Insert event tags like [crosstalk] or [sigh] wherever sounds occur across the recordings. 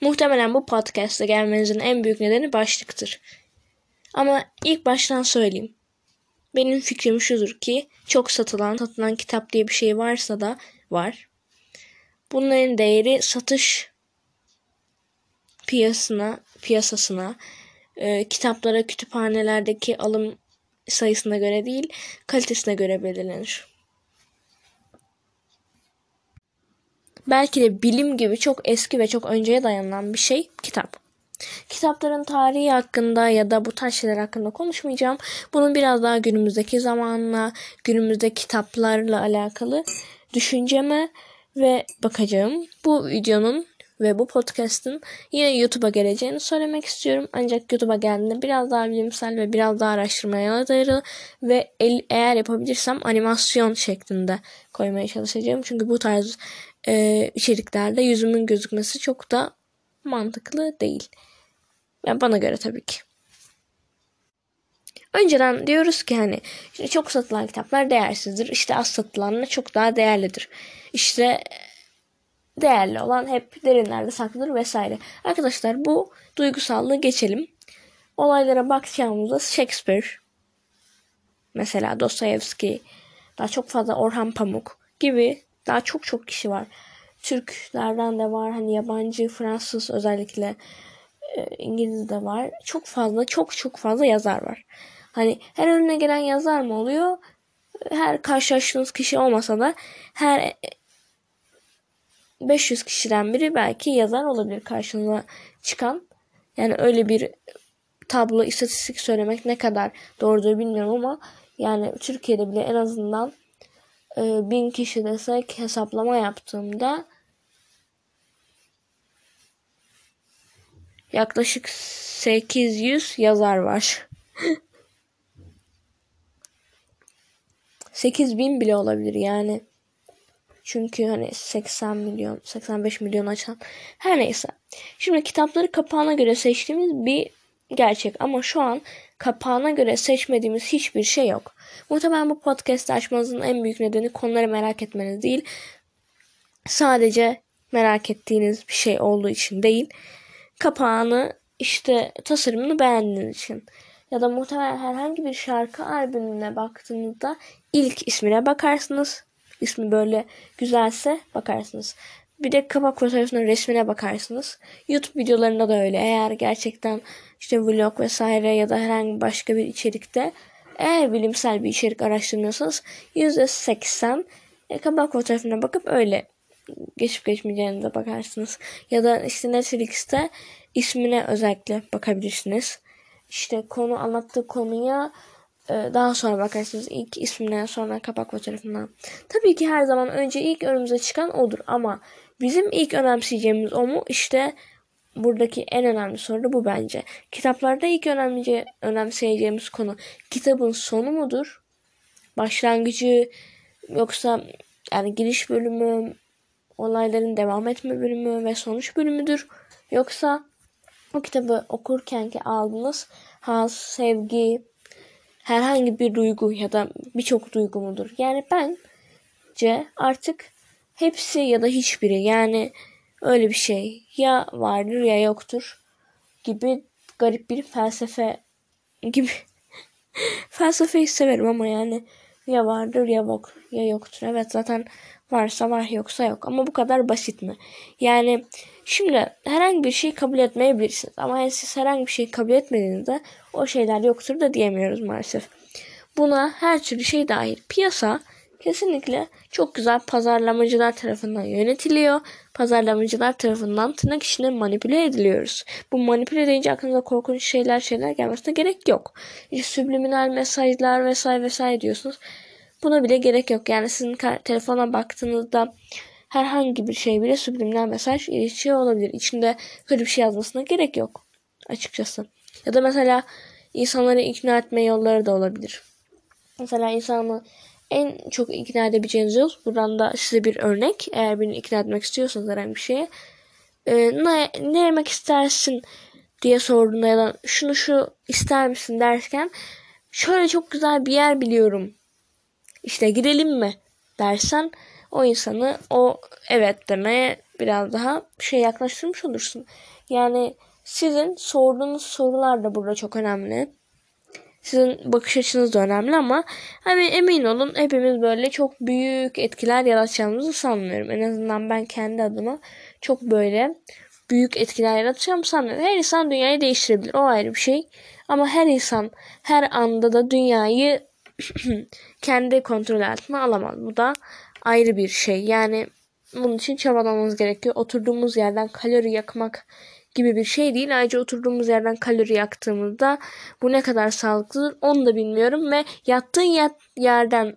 Muhtemelen bu podcast'a gelmenizin en büyük nedeni başlıktır. Ama ilk baştan söyleyeyim. Benim fikrim şudur ki çok satılan, satılan kitap diye bir şey varsa da var. Bunların değeri satış piyasasına, piyasasına, e, kitaplara, kütüphanelerdeki alım sayısına göre değil, kalitesine göre belirlenir. Belki de bilim gibi çok eski ve çok önceye dayanan bir şey kitap. Kitapların tarihi hakkında ya da bu tarz şeyler hakkında konuşmayacağım. Bunun biraz daha günümüzdeki zamanla, günümüzde kitaplarla alakalı düşünceme ve bakacağım. Bu videonun ve bu podcast'ın yine YouTube'a geleceğini söylemek istiyorum. Ancak YouTube'a geldiğinde biraz daha bilimsel ve biraz daha araştırmaya dayalı ve el, eğer yapabilirsem animasyon şeklinde koymaya çalışacağım. Çünkü bu tarz e, içeriklerde yüzümün gözükmesi çok da mantıklı değil. Yani bana göre tabii ki. Önceden diyoruz ki hani işte çok satılan kitaplar değersizdir. İşte az satılanlar çok daha değerlidir. İşte değerli olan hep derinlerde saklıdır vesaire. Arkadaşlar bu duygusallığı geçelim. Olaylara bakacağımızda Shakespeare mesela Dostoyevski daha çok fazla Orhan Pamuk gibi daha çok çok kişi var. Türklerden de var hani yabancı Fransız özellikle e, İngiliz de var. Çok fazla çok çok fazla yazar var. Hani her önüne gelen yazar mı oluyor? Her karşılaştığınız kişi olmasa da her 500 kişiden biri belki yazar olabilir karşınıza çıkan. Yani öyle bir tablo istatistik söylemek ne kadar doğrudur bilmiyorum ama yani Türkiye'de bile en azından e, kişi desek hesaplama yaptığımda yaklaşık 800 yazar var. [laughs] 8000 bile olabilir yani. Çünkü hani 80 milyon, 85 milyon açan. Her neyse. Şimdi kitapları kapağına göre seçtiğimiz bir gerçek. Ama şu an kapağına göre seçmediğimiz hiçbir şey yok. Muhtemelen bu podcast açmanızın en büyük nedeni konuları merak etmeniz değil. Sadece merak ettiğiniz bir şey olduğu için değil. Kapağını işte tasarımını beğendiğiniz için. Ya da muhtemelen herhangi bir şarkı albümüne baktığınızda ilk ismine bakarsınız ismi böyle güzelse bakarsınız. Bir de kapak fotoğrafının resmine bakarsınız. YouTube videolarında da öyle. Eğer gerçekten işte vlog vesaire ya da herhangi başka bir içerikte eğer bilimsel bir içerik araştırmıyorsanız %80 e, kapak fotoğrafına bakıp öyle geçip geçmeyeceğinize bakarsınız. Ya da işte Netflix'te ismine özellikle bakabilirsiniz. İşte konu anlattığı konuya ee, daha sonra bakarsınız ilk isminden sonra kapak fotoğrafından. Tabii ki her zaman önce ilk önümüze çıkan odur ama bizim ilk önemseyeceğimiz o mu? İşte buradaki en önemli soru bu bence. Kitaplarda ilk önemli önemseyeceğimiz konu kitabın sonu mudur? Başlangıcı yoksa yani giriş bölümü, olayların devam etme bölümü ve sonuç bölümüdür. Yoksa o kitabı okurken ki aldığınız haz, sevgi, herhangi bir duygu ya da birçok duygu mudur? Yani bence artık hepsi ya da hiçbiri yani öyle bir şey ya vardır ya yoktur gibi garip bir felsefe gibi [laughs] felsefeyi severim ama yani ya vardır ya yok ya yoktur. Evet zaten varsa var yoksa yok ama bu kadar basit mi? Yani şimdi herhangi bir şey kabul etmeyebilirsiniz ama siz herhangi bir şey kabul etmediğinizde o şeyler yoktur da diyemiyoruz maalesef. Buna her türlü şey dahil. Piyasa kesinlikle çok güzel pazarlamacılar tarafından yönetiliyor. Pazarlamacılar tarafından tırnak içinde manipüle ediliyoruz. Bu manipüle edince aklınıza korkunç şeyler şeyler gelmesine gerek yok. İşte subliminal mesajlar vesaire vesaire diyorsunuz. Buna bile gerek yok. Yani sizin telefona baktığınızda herhangi bir şey bile subliminal mesaj ilişkiye olabilir. İçinde kötü bir şey yazmasına gerek yok açıkçası. Ya da mesela insanları ikna etme yolları da olabilir. Mesela insanı en çok ikna edebileceğiniz yol buradan da size bir örnek. Eğer birini ikna etmek istiyorsanız herhangi bir şeye e, ne, ne yemek istersin diye sorduğunda ya da şunu şu ister misin derken şöyle çok güzel bir yer biliyorum. İşte gidelim mi dersen o insanı o evet demeye biraz daha şey yaklaştırmış olursun. Yani sizin sorduğunuz sorular da burada çok önemli. Sizin bakış açınız da önemli ama hani emin olun hepimiz böyle çok büyük etkiler yaratacağımızı sanmıyorum. En azından ben kendi adıma çok böyle büyük etkiler yaratacağım sanmıyorum. Her insan dünyayı değiştirebilir. O ayrı bir şey. Ama her insan her anda da dünyayı [clears throat] kendi kontrol altına alamaz. Bu da ayrı bir şey. Yani bunun için çabalamamız gerekiyor. Oturduğumuz yerden kalori yakmak gibi bir şey değil. Ayrıca oturduğumuz yerden kalori yaktığımızda bu ne kadar sağlıklıdır onu da bilmiyorum ve yattığın yat yerden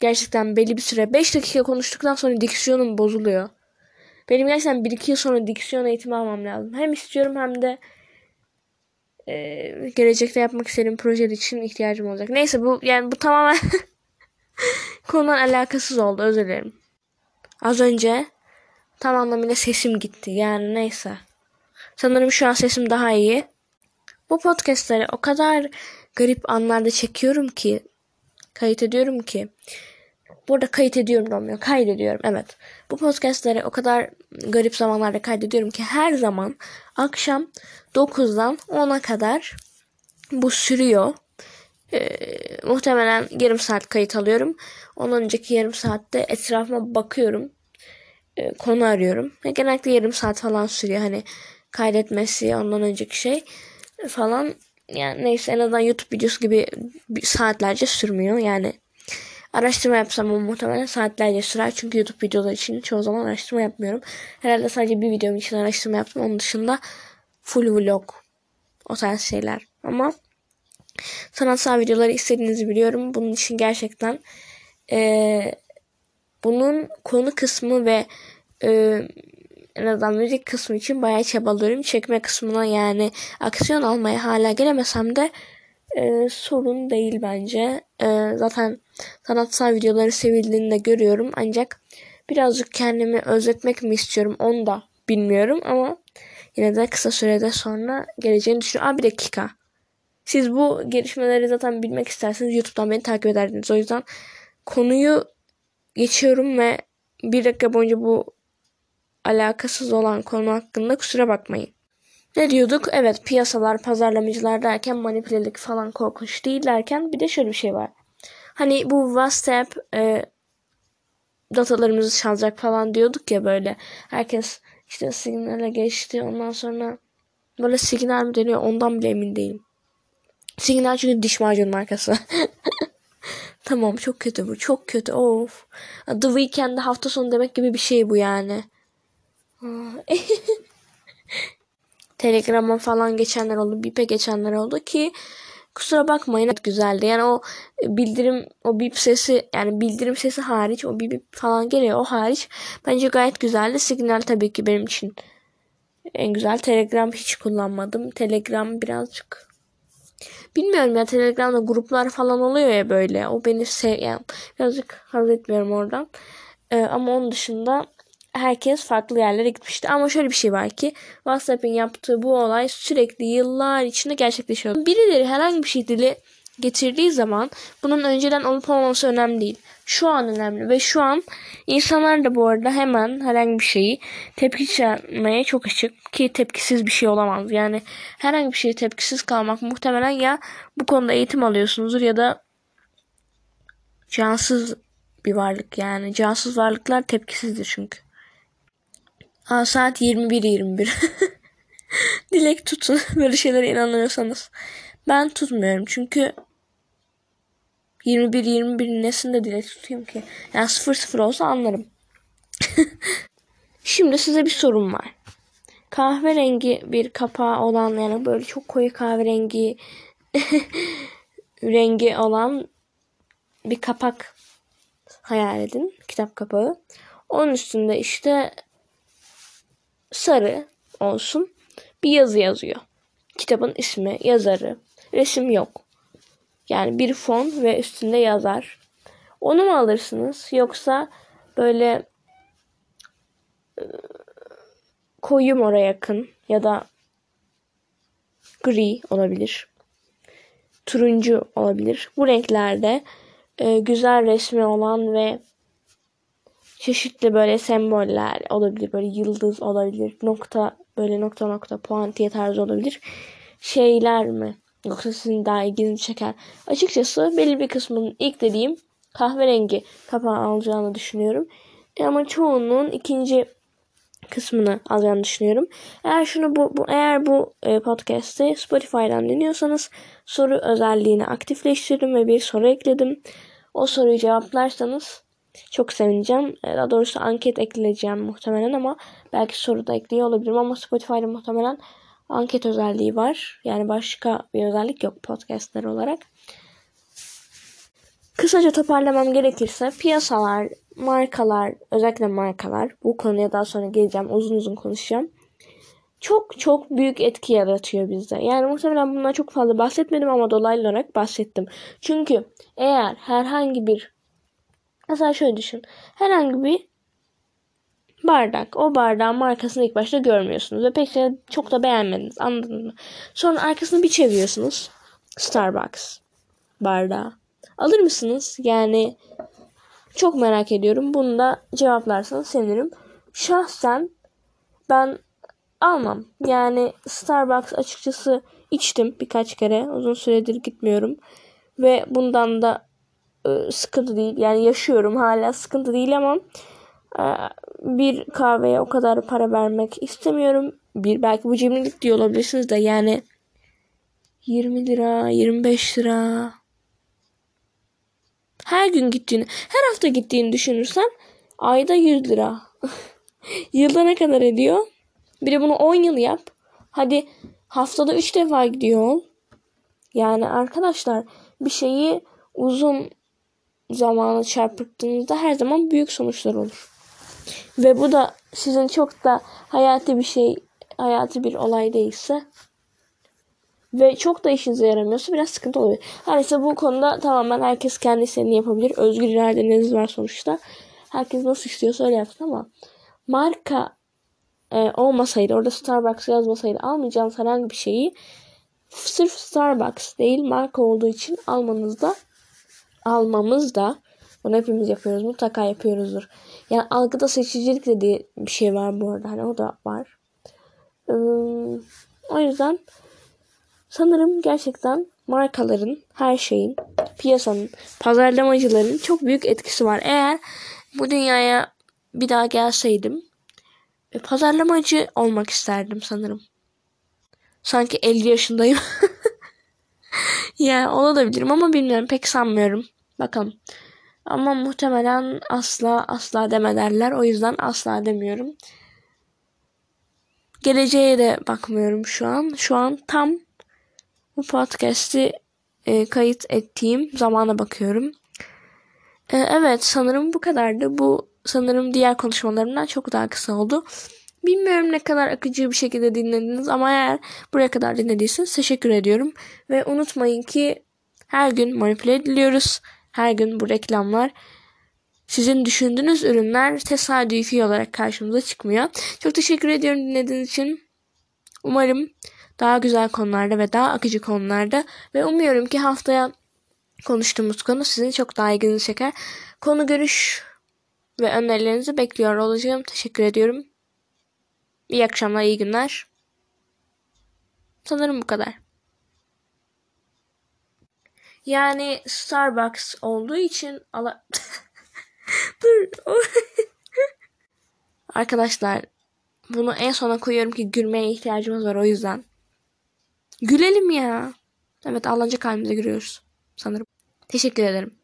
gerçekten belli bir süre 5 dakika konuştuktan sonra diksiyonum bozuluyor. Benim gerçekten 1-2 yıl sonra diksiyon eğitimi almam lazım. Hem istiyorum hem de e, gelecekte yapmak istediğim projeler için ihtiyacım olacak. Neyse bu yani bu tamamen [laughs] konudan alakasız oldu özür dilerim. Az önce tam anlamıyla sesim gitti. Yani neyse. Sanırım şu an sesim daha iyi. Bu podcastleri o kadar garip anlarda çekiyorum ki kayıt ediyorum ki Burada kayıt ediyorum olmuyor. Kaydediyorum evet. Bu podcastleri o kadar garip zamanlarda kaydediyorum ki her zaman akşam 9'dan 10'a kadar bu sürüyor. Ee, muhtemelen yarım saat kayıt alıyorum. Ondan önceki yarım saatte etrafıma bakıyorum. Ee, konu arıyorum. Ve genellikle yarım saat falan sürüyor. Hani kaydetmesi ondan önceki şey falan. Yani neyse en azından YouTube videosu gibi saatlerce sürmüyor. Yani Araştırma yapsam o muhtemelen saatlerce sürer. Çünkü YouTube videoları için çoğu zaman araştırma yapmıyorum. Herhalde sadece bir videom için araştırma yaptım. Onun dışında full vlog. O tarz şeyler. Ama sanatsal videoları istediğinizi biliyorum. Bunun için gerçekten e, bunun konu kısmı ve e, en azından müzik kısmı için bayağı çabalıyorum. Çekme kısmına yani aksiyon almaya hala gelemesem de e, sorun değil bence. E, zaten sanatsal videoları sevildiğini de görüyorum. Ancak birazcık kendimi özletmek mi istiyorum onu da bilmiyorum ama yine de kısa sürede sonra geleceğini düşünüyorum. Aa bir dakika. Siz bu gelişmeleri zaten bilmek isterseniz YouTube'dan beni takip ederdiniz. O yüzden konuyu geçiyorum ve bir dakika boyunca bu alakasız olan konu hakkında kusura bakmayın. Ne diyorduk? Evet piyasalar, pazarlamacılar derken manipülelik falan korkunç değil derken bir de şöyle bir şey var. Hani bu WhatsApp e, datalarımızı çalacak falan diyorduk ya böyle. Herkes işte signale geçti ondan sonra böyle signal mi deniyor ondan bile emin değilim. Signal çünkü diş macunu markası. [laughs] tamam çok kötü bu çok kötü of. The Weekend hafta sonu demek gibi bir şey bu yani. [laughs] Telegram'a falan geçenler oldu. Bip'e geçenler oldu ki kusura bakmayın güzeldi. Yani o bildirim o bip sesi yani bildirim sesi hariç o bip falan geliyor o hariç bence gayet güzeldi. Signal tabii ki benim için en güzel. Telegram hiç kullanmadım. Telegram birazcık bilmiyorum ya Telegram'da gruplar falan oluyor ya böyle. O beni sev birazcık haz etmiyorum oradan. Ee, ama onun dışında herkes farklı yerlere gitmişti. Ama şöyle bir şey var ki WhatsApp'in yaptığı bu olay sürekli yıllar içinde gerçekleşiyor. Birileri herhangi bir şey dili getirdiği zaman bunun önceden olup olmaması önemli değil. Şu an önemli ve şu an insanlar da bu arada hemen herhangi bir şeyi tepki çekmeye çok açık ki tepkisiz bir şey olamaz. Yani herhangi bir şeye tepkisiz kalmak muhtemelen ya bu konuda eğitim alıyorsunuzdur ya da cansız bir varlık yani. Cansız varlıklar tepkisizdir çünkü. Aa, saat 21.21. [laughs] Dilek tutun. [laughs] Böyle şeylere inanıyorsanız. Ben tutmuyorum çünkü 21-21 nesinde dilek tutayım ki? Yani 0-0 olsa anlarım. [laughs] Şimdi size bir sorum var. Kahverengi bir kapağı olan yani böyle çok koyu kahverengi [laughs] rengi olan bir kapak hayal edin. Kitap kapağı. Onun üstünde işte sarı olsun bir yazı yazıyor. Kitabın ismi, yazarı, resim yok. Yani bir fon ve üstünde yazar. Onu mu alırsınız yoksa böyle e, koyu mora yakın ya da gri olabilir. Turuncu olabilir. Bu renklerde e, güzel resmi olan ve çeşitli böyle semboller olabilir. Böyle yıldız olabilir. Nokta böyle nokta nokta puantiye tarzı olabilir. Şeyler mi? Yoksa sizin daha ilginizi çeker. Açıkçası belli bir kısmının ilk dediğim kahverengi kapağı alacağını düşünüyorum. E ama çoğunluğun ikinci kısmını alacağını düşünüyorum. Eğer şunu bu, bu eğer bu e, podcast'i Spotify'dan dinliyorsanız soru özelliğini aktifleştirdim ve bir soru ekledim. O soruyu cevaplarsanız çok sevineceğim. E, daha doğrusu anket ekleyeceğim muhtemelen ama belki soru da ekliyor olabilirim ama Spotify'da muhtemelen anket özelliği var. Yani başka bir özellik yok podcastler olarak. Kısaca toparlamam gerekirse piyasalar, markalar, özellikle markalar bu konuya daha sonra geleceğim. Uzun uzun konuşacağım. Çok çok büyük etki yaratıyor bizde. Yani muhtemelen bundan çok fazla bahsetmedim ama dolaylı olarak bahsettim. Çünkü eğer herhangi bir mesela şöyle düşün. Herhangi bir bardak. O bardağın markasını ilk başta görmüyorsunuz. Ve pek de çok da beğenmediniz. Anladınız mı? Sonra arkasını bir çeviriyorsunuz. Starbucks bardağı. Alır mısınız? Yani çok merak ediyorum. Bunu da cevaplarsanız sevinirim. Şahsen ben almam. Yani Starbucks açıkçası içtim birkaç kere. Uzun süredir gitmiyorum. Ve bundan da e, sıkıntı değil. Yani yaşıyorum hala sıkıntı değil ama bir kahveye o kadar para vermek istemiyorum. Bir belki bu cimrilik diye olabilirsiniz de yani 20 lira, 25 lira her gün gittiğini, her hafta gittiğini düşünürsen ayda 100 lira. [laughs] Yılda ne kadar ediyor? Bir de bunu 10 yıl yap. Hadi haftada 3 defa gidiyor ol. Yani arkadaşlar bir şeyi uzun zamanı çarpıttığınızda her zaman büyük sonuçlar olur. Ve bu da sizin çok da hayati bir şey, hayati bir olay değilse ve çok da işinize yaramıyorsa biraz sıkıntı olabilir. Her bu konuda tamamen herkes kendi istediğini yapabilir. Özgür iradeniz var sonuçta. Herkes nasıl istiyorsa öyle yapsın ama marka e, olmasaydı orada Starbucks yazmasaydı almayacağınız herhangi bir şeyi sırf Starbucks değil marka olduğu için almanızda almamız da bunu hepimiz yapıyoruz. Mutlaka yapıyoruzdur. Yani algıda seçicilik dediği bir şey var bu arada. Hani o da var. Ee, o yüzden Sanırım gerçekten markaların, her şeyin, piyasanın, pazarlamacıların çok büyük etkisi var. Eğer bu dünyaya bir daha gelseydim e, pazarlamacı olmak isterdim sanırım. Sanki 50 yaşındayım. [laughs] ya olabilirim ama bilmiyorum pek sanmıyorum. Bakalım. Ama muhtemelen asla asla deme derler. O yüzden asla demiyorum. Geleceğe de bakmıyorum şu an. Şu an tam bu podcast'i e, kayıt ettiğim zamana bakıyorum. E, evet sanırım bu kadardı. Bu sanırım diğer konuşmalarımdan çok daha kısa oldu. Bilmiyorum ne kadar akıcı bir şekilde dinlediniz ama eğer buraya kadar dinlediyseniz teşekkür ediyorum. Ve unutmayın ki her gün manipüle ediliyoruz. Her gün bu reklamlar sizin düşündüğünüz ürünler tesadüfi olarak karşımıza çıkmıyor. Çok teşekkür ediyorum dinlediğiniz için. Umarım daha güzel konularda ve daha akıcı konularda ve umuyorum ki haftaya konuştuğumuz konu sizin çok daha ilginizi çeker. Konu görüş ve önerilerinizi bekliyor olacağım. Teşekkür ediyorum. İyi akşamlar, iyi günler. Sanırım bu kadar. Yani Starbucks olduğu için ala... [laughs] Dur. [laughs] Arkadaşlar bunu en sona koyuyorum ki gülmeye ihtiyacımız var o yüzden. Gülelim ya. Evet ağlanacak halimize giriyoruz sanırım. Teşekkür ederim.